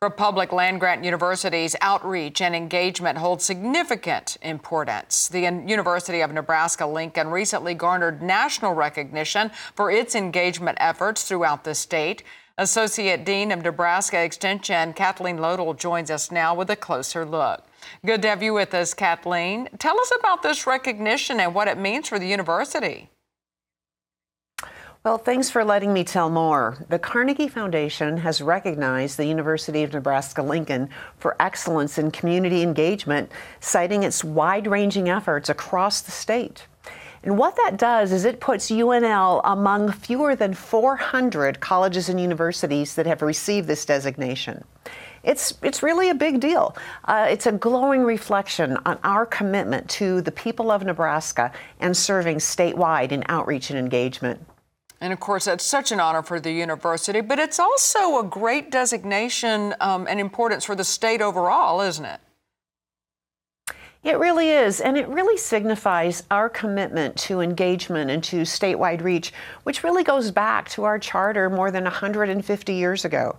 For public land grant universities, outreach and engagement hold significant importance. The University of Nebraska Lincoln recently garnered national recognition for its engagement efforts throughout the state. Associate Dean of Nebraska Extension Kathleen Lodl joins us now with a closer look. Good to have you with us, Kathleen. Tell us about this recognition and what it means for the university. Well, thanks for letting me tell more. The Carnegie Foundation has recognized the University of Nebraska Lincoln for excellence in community engagement, citing its wide ranging efforts across the state. And what that does is it puts UNL among fewer than 400 colleges and universities that have received this designation. It's, it's really a big deal. Uh, it's a glowing reflection on our commitment to the people of Nebraska and serving statewide in outreach and engagement. And of course, that's such an honor for the university, but it's also a great designation um, and importance for the state overall, isn't it? It really is, and it really signifies our commitment to engagement and to statewide reach, which really goes back to our charter more than 150 years ago.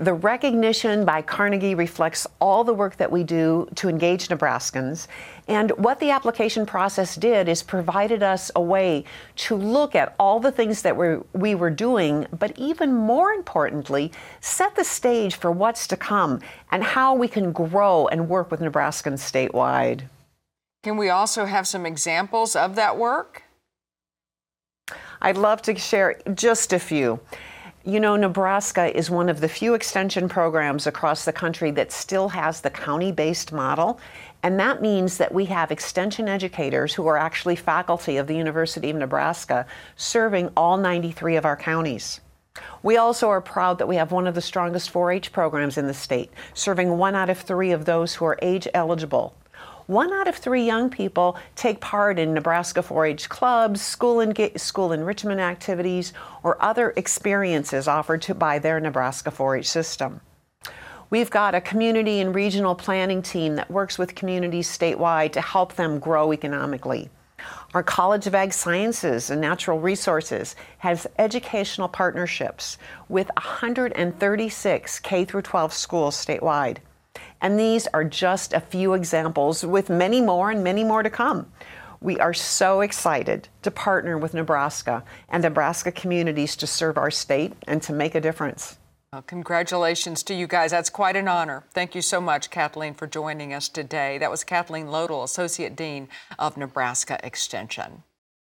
The recognition by Carnegie reflects all the work that we do to engage Nebraskans. And what the application process did is provided us a way to look at all the things that we're, we were doing, but even more importantly, set the stage for what's to come and how we can grow and work with Nebraskans statewide. Can we also have some examples of that work? I'd love to share just a few. You know, Nebraska is one of the few extension programs across the country that still has the county based model. And that means that we have extension educators who are actually faculty of the University of Nebraska serving all 93 of our counties. We also are proud that we have one of the strongest 4 H programs in the state, serving one out of three of those who are age eligible one out of three young people take part in Nebraska 4 H clubs, school, school enrichment activities, or other experiences offered to, by their Nebraska 4 H system. We've got a community and regional planning team that works with communities statewide to help them grow economically. Our College of Ag Sciences and Natural Resources has educational partnerships with 136 K 12 schools statewide. And these are just a few examples, with many more and many more to come. We are so excited to partner with Nebraska and Nebraska communities to serve our state and to make a difference. Well, congratulations to you guys. That's quite an honor. Thank you so much, Kathleen, for joining us today. That was Kathleen Lodl, Associate Dean of Nebraska Extension.